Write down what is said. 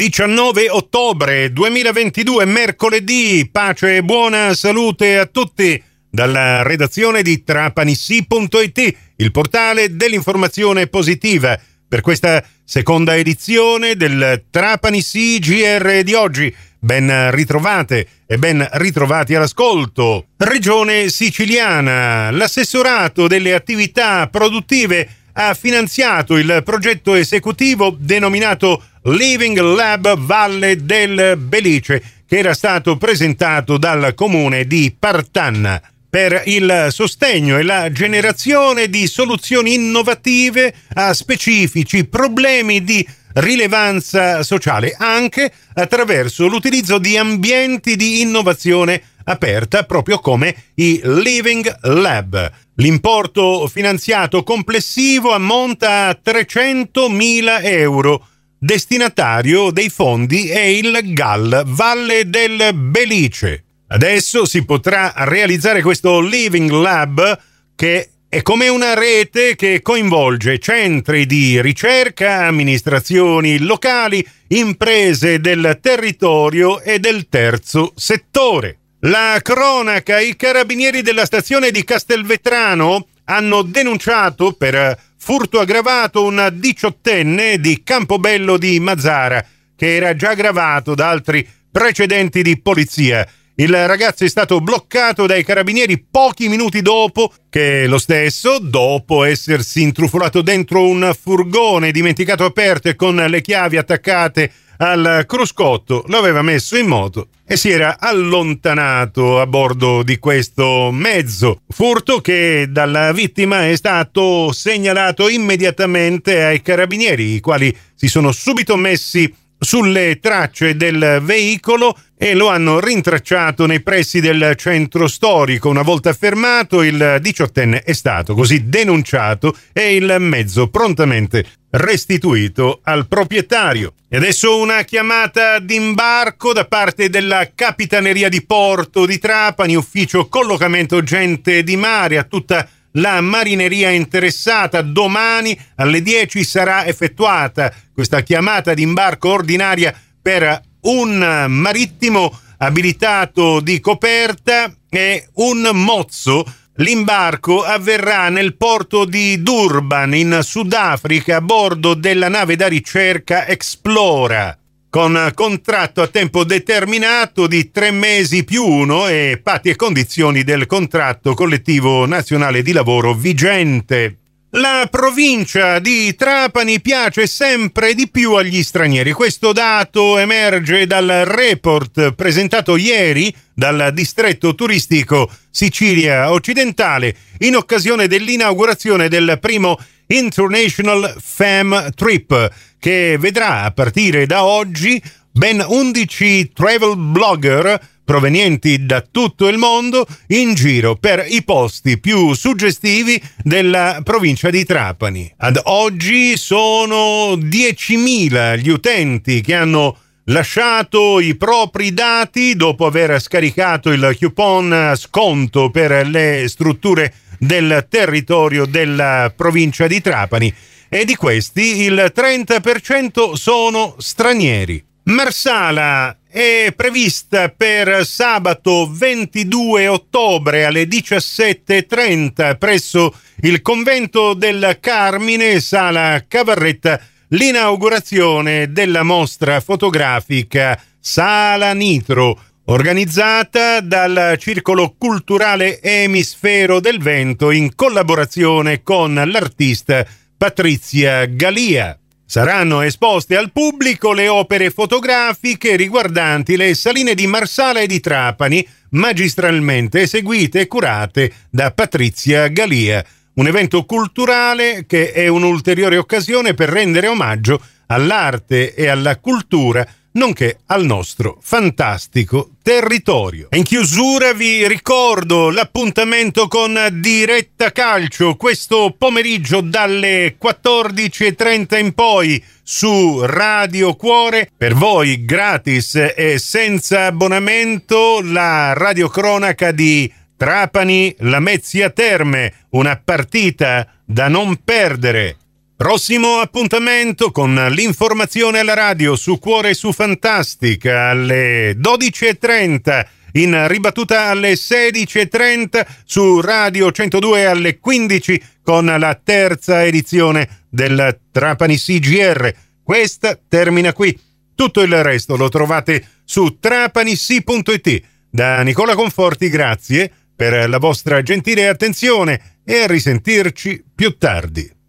19 ottobre 2022, mercoledì, pace e buona salute a tutti dalla redazione di trapanissi.it, il portale dell'informazione positiva, per questa seconda edizione del Trapanissi GR di oggi. Ben ritrovate e ben ritrovati all'ascolto. Regione siciliana, l'assessorato delle attività produttive ha finanziato il progetto esecutivo denominato Living Lab Valle del Belice, che era stato presentato dal comune di Partanna per il sostegno e la generazione di soluzioni innovative a specifici problemi di rilevanza sociale, anche attraverso l'utilizzo di ambienti di innovazione aperta proprio come i Living Lab. L'importo finanziato complessivo ammonta a 300.000 euro. Destinatario dei fondi è il GAL Valle del Belice. Adesso si potrà realizzare questo Living Lab che è come una rete che coinvolge centri di ricerca, amministrazioni locali, imprese del territorio e del terzo settore. La cronaca, i carabinieri della stazione di Castelvetrano hanno denunciato per furto aggravato un diciottenne di Campobello di Mazzara, che era già aggravato da altri precedenti di polizia. Il ragazzo è stato bloccato dai carabinieri pochi minuti dopo che lo stesso, dopo essersi intrufolato dentro un furgone dimenticato aperto e con le chiavi attaccate al cruscotto, lo aveva messo in moto e si era allontanato a bordo di questo mezzo. Furto che dalla vittima è stato segnalato immediatamente ai carabinieri, i quali si sono subito messi sulle tracce del veicolo e lo hanno rintracciato nei pressi del centro storico. Una volta fermato, il diciottenne è stato così denunciato e il mezzo prontamente restituito al proprietario. E adesso una chiamata d'imbarco da parte della Capitaneria di Porto di Trapani, ufficio collocamento gente di mare a tutta la marineria interessata. Domani alle 10 sarà effettuata questa chiamata d'imbarco ordinaria per un marittimo abilitato di coperta e un mozzo. L'imbarco avverrà nel porto di Durban in Sudafrica a bordo della nave da ricerca Explora con contratto a tempo determinato di tre mesi più uno e patti e condizioni del contratto collettivo nazionale di lavoro vigente. La provincia di Trapani piace sempre di più agli stranieri. Questo dato emerge dal report presentato ieri dal distretto turistico Sicilia occidentale in occasione dell'inaugurazione del primo International Fam Trip che vedrà a partire da oggi ben 11 travel blogger provenienti da tutto il mondo in giro per i posti più suggestivi della provincia di Trapani. Ad oggi sono 10.000 gli utenti che hanno lasciato i propri dati dopo aver scaricato il coupon sconto per le strutture del territorio della provincia di Trapani e di questi il 30% sono stranieri. Marsala è prevista per sabato 22 ottobre alle 17.30 presso il convento del Carmine, sala Cavarretta, l'inaugurazione della mostra fotografica Sala Nitro, organizzata dal Circolo Culturale Emisfero del Vento in collaborazione con l'artista Patrizia Galia. Saranno esposte al pubblico le opere fotografiche riguardanti le saline di Marsala e di Trapani, magistralmente eseguite e curate da Patrizia Galia. Un evento culturale che è un'ulteriore occasione per rendere omaggio all'arte e alla cultura nonché al nostro fantastico territorio. In chiusura vi ricordo l'appuntamento con Diretta Calcio questo pomeriggio dalle 14.30 in poi su Radio Cuore per voi gratis e senza abbonamento la radiocronaca di Trapani Lamezia Terme, una partita da non perdere. Prossimo appuntamento con l'informazione alla radio su Cuore su Fantastica alle 12.30 in ribattuta alle 16.30 su Radio 102 alle 15 con la terza edizione del Trapani CGR. Questa termina qui. Tutto il resto lo trovate su trapanissi.it. Da Nicola Conforti grazie per la vostra gentile attenzione e a risentirci più tardi.